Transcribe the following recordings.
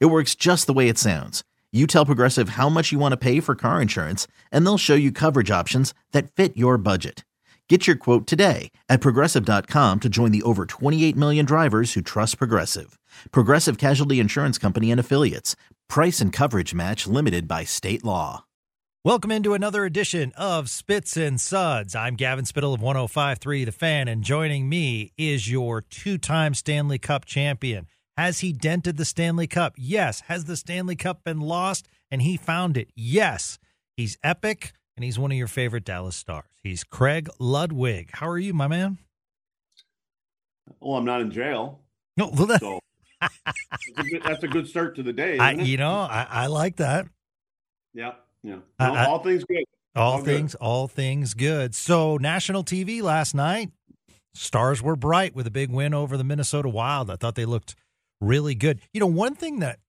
It works just the way it sounds. You tell Progressive how much you want to pay for car insurance, and they'll show you coverage options that fit your budget. Get your quote today at progressive.com to join the over 28 million drivers who trust Progressive. Progressive Casualty Insurance Company and Affiliates. Price and coverage match limited by state law. Welcome into another edition of Spits and Suds. I'm Gavin Spittle of 1053 The Fan, and joining me is your two time Stanley Cup champion. Has he dented the Stanley Cup? Yes. Has the Stanley Cup been lost and he found it? Yes. He's epic and he's one of your favorite Dallas stars. He's Craig Ludwig. How are you, my man? Well, I'm not in jail. No, well, that, So that's, a good, that's a good start to the day. I, you know, I, I like that. yeah, yeah. I- I- all things good. All, All good. things, all things good. So, national TV last night, stars were bright with a big win over the Minnesota Wild. I thought they looked really good. You know, one thing that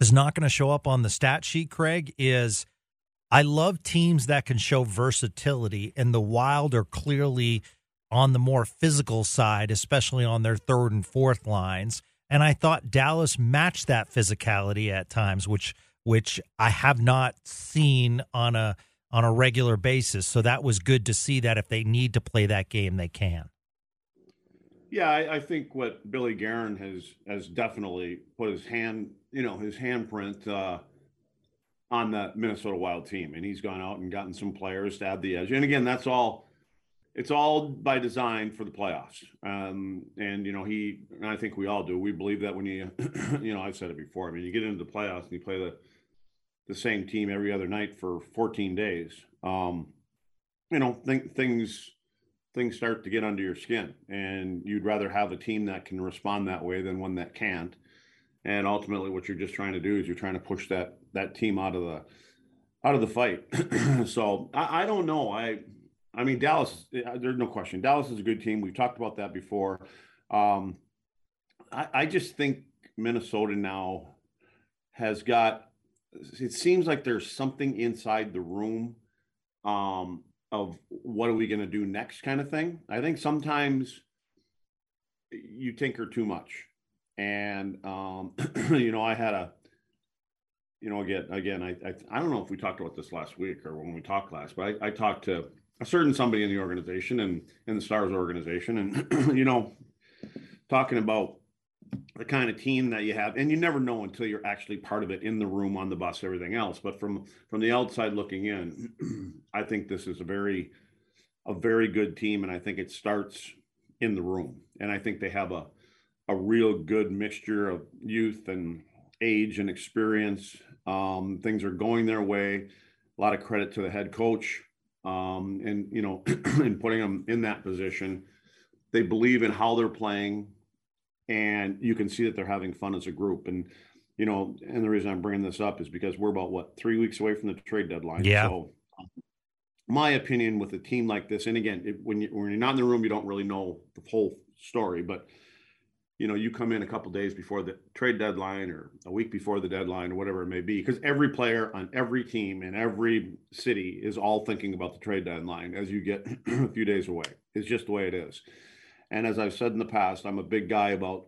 is not going to show up on the stat sheet, Craig, is I love teams that can show versatility, and the Wild are clearly on the more physical side, especially on their third and fourth lines. And I thought Dallas matched that physicality at times, which which I have not seen on a on a regular basis. So that was good to see that if they need to play that game, they can. Yeah, I, I think what Billy Guerin has has definitely put his hand, you know, his handprint uh, on the Minnesota Wild team, and he's gone out and gotten some players to add the edge. And again, that's all. It's all by design for the playoffs. Um, and you know, he and I think we all do. We believe that when you, you know, I've said it before. I mean, you get into the playoffs and you play the the same team every other night for 14 days. Um, you know, th- things things start to get under your skin and you'd rather have a team that can respond that way than one that can't. And ultimately what you're just trying to do is you're trying to push that that team out of the out of the fight. So I, I don't know. I i mean dallas there's no question. Dallas is a good team. We've talked about that before. Um i, I just think minnesota now has got it seems like there's something inside the room um of what are we going to do next kind of thing. I think sometimes you tinker too much. And um, you know, I had a you know, again, again, I, I I don't know if we talked about this last week or when we talked last, but I, I talked to a certain somebody in the organization and in the Stars organization, and you know, talking about the kind of team that you have and you never know until you're actually part of it in the room on the bus everything else. But from from the outside looking in i think this is a very a very good team and i think it starts in the room. And i think they have a a real good mixture of youth and age and experience. Um, things are going their way. A lot of credit to the head coach um, and you know in putting them in that position. They believe in how they're playing and you can see that they're having fun as a group. And you know and the reason i'm bringing this up is because we're about what three weeks away from the trade deadline. Yeah. so um, my opinion with a team like this and again it, when, you, when you're not in the room you don't really know the whole story but you know you come in a couple days before the trade deadline or a week before the deadline or whatever it may be because every player on every team in every city is all thinking about the trade deadline as you get a few days away. It's just the way it is and as I've said in the past, I'm a big guy about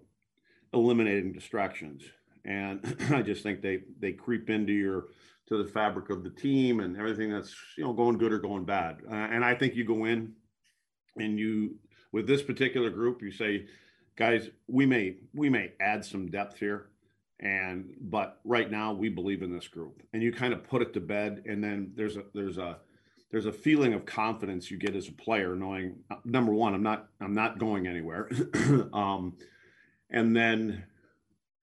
eliminating distractions. And I just think they they creep into your to the fabric of the team and everything that's you know going good or going bad. Uh, and I think you go in and you with this particular group, you say, guys, we may we may add some depth here. And but right now we believe in this group. And you kind of put it to bed. And then there's a there's a there's a feeling of confidence you get as a player knowing number one i'm not i'm not going anywhere um, and then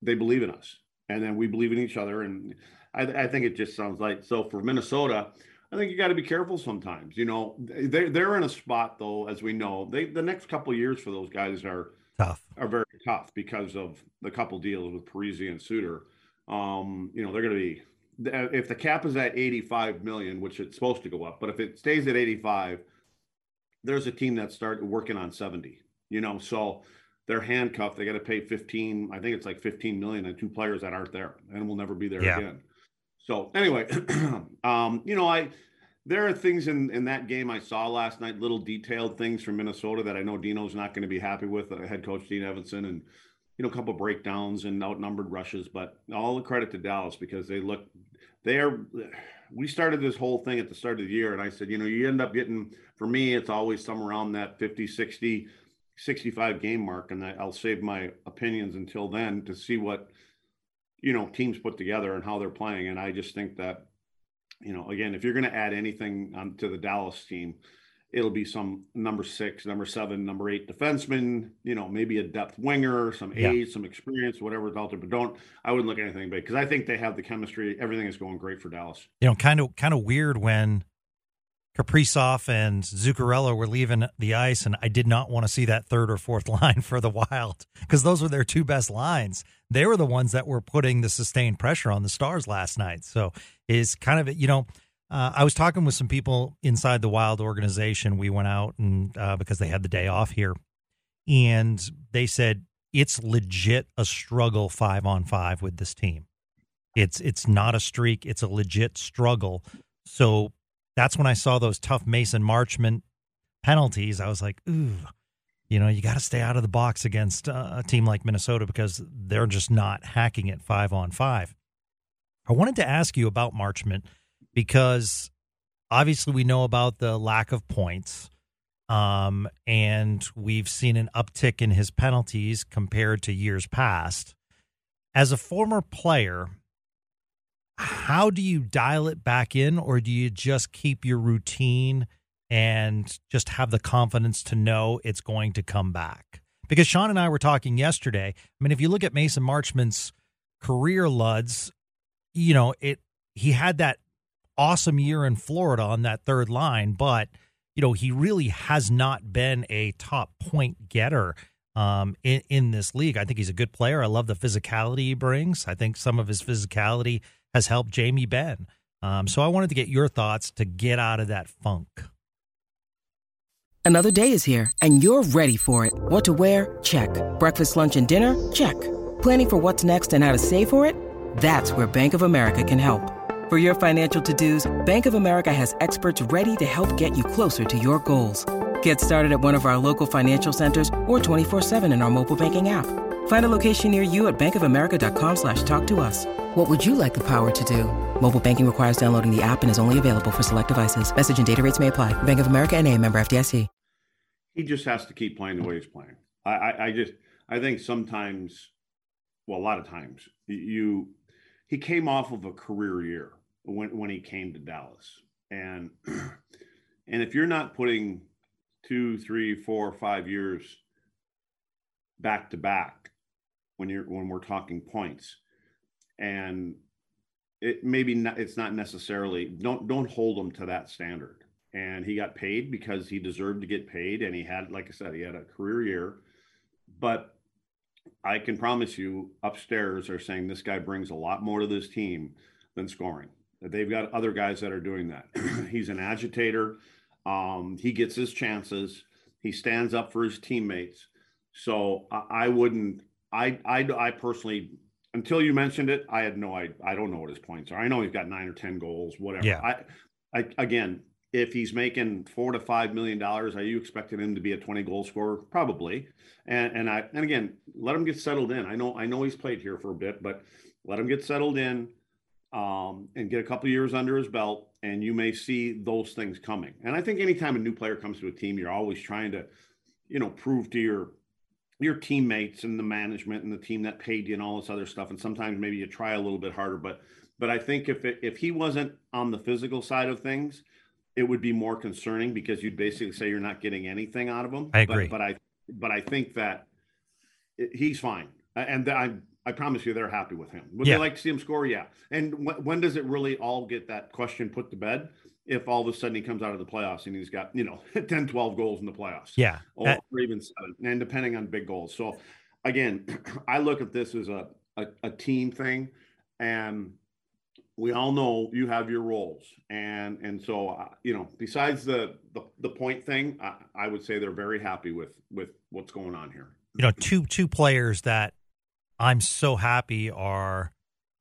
they believe in us and then we believe in each other and I, I think it just sounds like so for minnesota i think you got to be careful sometimes you know they're, they're in a spot though as we know they the next couple of years for those guys are Tough. are very tough because of the couple deals with Parise and Suter Um, you know, they're going to be if the cap is at 85 million, which it's supposed to go up, but if it stays at 85, there's a team that started working on 70. You know, so they're handcuffed. They got to pay 15. I think it's like 15 million and two players that aren't there and will never be there yeah. again. So anyway, um, you know, I there are things in in that game I saw last night, little detailed things from Minnesota that I know Dino's not going to be happy with. Uh, head coach Dean Evason and you know a couple breakdowns and outnumbered rushes, but all the credit to Dallas because they look they are. We started this whole thing at the start of the year, and I said, you know, you end up getting for me, it's always somewhere around that 50, 60, 65 game mark, and I'll save my opinions until then to see what you know teams put together and how they're playing. And I just think that you know, again, if you're going to add anything um, to the Dallas team, it'll be some number six, number seven, number eight defenseman, you know, maybe a depth winger, some yeah. age, some experience, whatever's out there. But don't, I wouldn't look at anything big because I think they have the chemistry. Everything is going great for Dallas. You know, kind of, kind of weird when Kaprizov and Zuccarello were leaving the ice, and I did not want to see that third or fourth line for the Wild because those were their two best lines. They were the ones that were putting the sustained pressure on the Stars last night. So it's kind of you know. Uh, I was talking with some people inside the Wild organization. We went out and uh, because they had the day off here, and they said it's legit a struggle five on five with this team. It's it's not a streak; it's a legit struggle. So that's when I saw those tough Mason Marchment penalties. I was like, ooh, you know, you got to stay out of the box against uh, a team like Minnesota because they're just not hacking it five on five. I wanted to ask you about Marchment because obviously we know about the lack of points. Um, and we've seen an uptick in his penalties compared to years past. As a former player, how do you dial it back in, or do you just keep your routine and just have the confidence to know it's going to come back? Because Sean and I were talking yesterday. I mean, if you look at Mason Marchment's career LUDs, you know, it he had that awesome year in Florida on that third line, but you know, he really has not been a top point getter um, in, in this league. I think he's a good player. I love the physicality he brings. I think some of his physicality has helped Jamie Benn. Um, so I wanted to get your thoughts to get out of that funk. Another day is here, and you're ready for it. What to wear? Check. Breakfast, lunch, and dinner? Check. Planning for what's next and how to save for it? That's where Bank of America can help. For your financial to-dos, Bank of America has experts ready to help get you closer to your goals. Get started at one of our local financial centers or 24-7 in our mobile banking app. Find a location near you at bankofamerica.com slash talk to us. What would you like the power to do? Mobile banking requires downloading the app and is only available for select devices. Message and data rates may apply. Bank of America and a member FDIC. He just has to keep playing the way he's playing. I, I, I just, I think sometimes, well, a lot of times, you, he came off of a career year when when he came to Dallas. And and if you're not putting two, three, four, five years back to back when you're when we're talking points, and it maybe not, it's not necessarily don't don't hold him to that standard. And he got paid because he deserved to get paid, and he had, like I said, he had a career year. But I can promise you, upstairs are saying this guy brings a lot more to this team than scoring. They've got other guys that are doing that. He's an agitator. Um, he gets his chances. He stands up for his teammates. So I, I wouldn't. I, I I personally until you mentioned it, I had no I I don't know what his points are. I know he's got nine or ten goals, whatever. Yeah. I, I again, if he's making four to five million dollars, are you expecting him to be a 20 goal scorer? Probably. And and I and again, let him get settled in. I know I know he's played here for a bit, but let him get settled in um, and get a couple years under his belt, and you may see those things coming. And I think anytime a new player comes to a team, you're always trying to, you know, prove to your your teammates and the management and the team that paid you and all this other stuff. And sometimes maybe you try a little bit harder, but but I think if it, if he wasn't on the physical side of things, it would be more concerning because you'd basically say you're not getting anything out of him. I agree, but, but I but I think that he's fine, and I'm I promise you, they're happy with him. Would yeah. they like to see him score? Yeah. And wh- when does it really all get that question put to bed? If all of a sudden he comes out of the playoffs and he's got, you know, 10, 12 goals in the playoffs. Yeah. Or, that- or even seven, and depending on big goals. So, again, I look at this as a, a, a team thing. and we all know you have your roles, and and so uh, you know, besides the the, the point thing, I, I would say they're very happy with with what's going on here. You know, two two players that I'm so happy are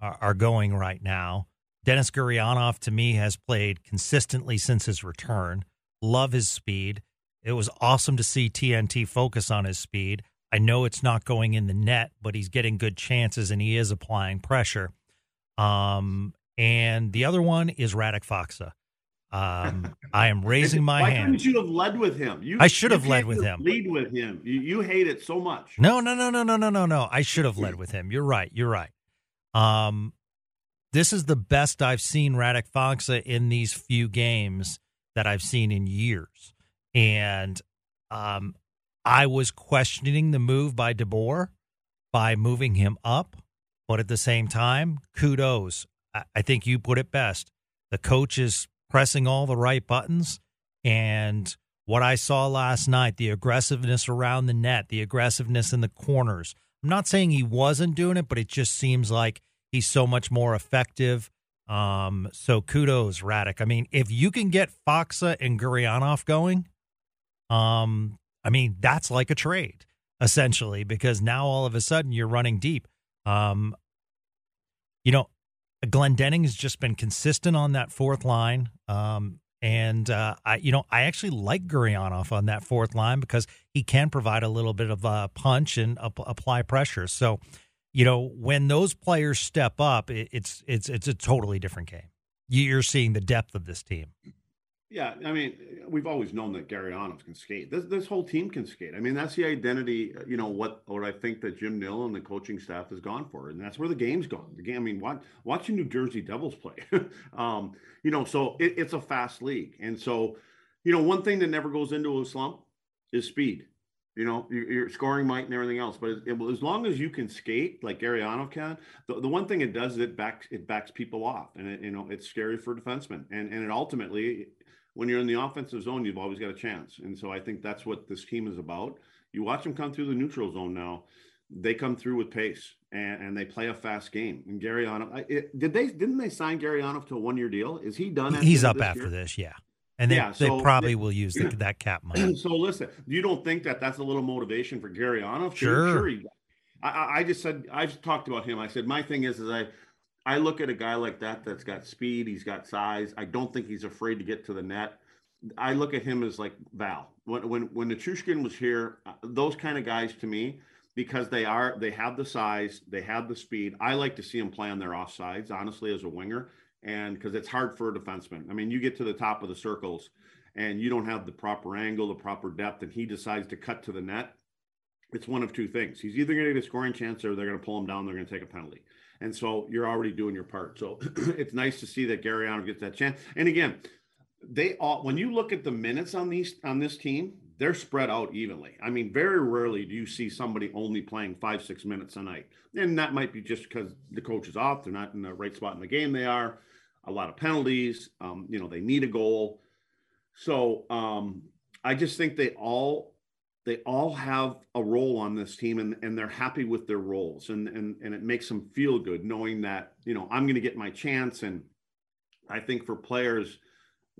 are, going right now. Denis Gurianov to me has played consistently since his return. Love his speed. It was awesome to see TNT focus on his speed. I know it's not going in the net, but he's getting good chances and he is applying pressure. Um, and the other one is Radek Faksa. Um, I am raising my Why hand. couldn't you have led with him? You, I should have led with him. Lead with him. You, you hate it so much. No, no, no, no, no, no, no, no. I should have led with him. You're right. You're right. Um, this is the best I've seen Radek Faksa in these few games that I've seen in years. And um, I was questioning the move by DeBoer by moving him up, but at the same time, kudos. I, I think you put it best. The coach is pressing all the right buttons, and what I saw last night, the aggressiveness around the net, the aggressiveness in the corners. I'm not saying he wasn't doing it, but it just seems like he's so much more effective. Um, so kudos, Radek. I mean, if you can get Faksa and Gurianov going, um, I mean, that's like a trade essentially because now all of a sudden you're running deep. Um, you know, Glendening has just been consistent on that fourth line. Um, and uh, I, you know, I actually like Gurianov on that fourth line because he can provide a little bit of a punch and up, apply pressure. So, you know, when those players step up, it, it's it's it's a totally different game. You're seeing the depth of this team. Yeah, I mean, we've always known that Gurianov can skate. This this whole team can skate. I mean, that's the identity. You know what? What I think that Jim Nill and the coaching staff has gone for, and that's where the game's gone. The game. I mean, watch, watching New Jersey Devils play. um, you know, so it, it's a fast league, and so you know, one thing that never goes into a slump is speed. You know, your, your scoring might and everything else, but it, it, as long as you can skate like Gurianov can, the, the one thing it does is it backs it backs people off, and you know it's scary for defensemen, and and it ultimately when you're in the offensive zone, you've always got a chance. And so I think that's what this team is about. You watch them come through the neutral zone now. They come through with pace and, and they play a fast game. And Gary it, did they didn't they sign Gurianov to a one year deal? Is he done? He's up this after year? this, yeah. And they, Yeah, so they probably will use the, that cap money. so listen, you don't think that that's a little motivation for Gurianov? Sure. he, I- I, I just said I've talked about him. I said my thing is is I I look at a guy like that that's got speed, he's got size. I don't think he's afraid to get to the net. I look at him as like Val. When when when Nichushkin was here, uh, those kind of guys to me, because they are they have the size, they have the speed. I like to see them play on their offsides, honestly, as a winger, and because it's hard for a defenseman. I mean, you get to the top of the circles, and you don't have the proper angle, the proper depth, and he decides to cut to the net. It's one of two things. He's either going to get a scoring chance, or they're going to pull him down. They're going to take a penalty, and so you're already doing your part. So it's nice to see that Gurianov gets that chance. And again, they all when you look at the minutes on these on this team they're spread out evenly i mean very rarely do you see somebody only playing five six minutes a night and that might be just because the coach is off they're not in the right spot in the game they are a lot of penalties um, you know they need a goal so um, i just think they all they all have a role on this team and, and they're happy with their roles and, and and it makes them feel good knowing that you know i'm going to get my chance and i think for players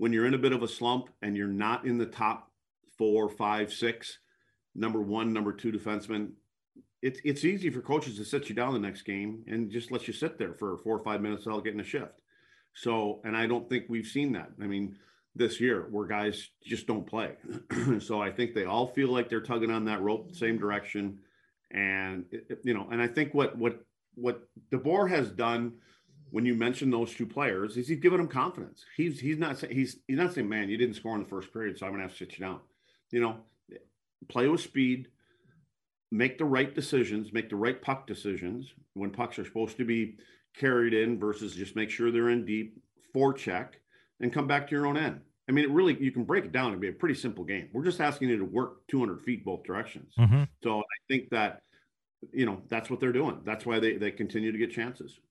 when you're in a bit of a slump and you're not in the top four, five, six, number one, number two defenseman, it's it's easy for coaches to sit you down the next game and just let you sit there for four or five minutes without getting a shift. So, and I don't think we've seen that. I mean, this year where guys just don't play. so I think they all feel like they're tugging on that rope same direction. And it- you know, and I think what what what DeBoer has done when you mention those two players is he's giving them confidence. He's he's not saying he's he's not saying, man, you didn't score in the first period, so I'm gonna have to sit you down. You know, play with speed, make the right decisions, make the right puck decisions when pucks are supposed to be carried in versus just make sure they're in deep, forecheck, and come back to your own end. I mean, it really you can break it down and be a pretty simple game. We're just asking you to work 200 feet both directions. Mhm. So I think that you know that's what they're doing. That's why they they continue to get chances.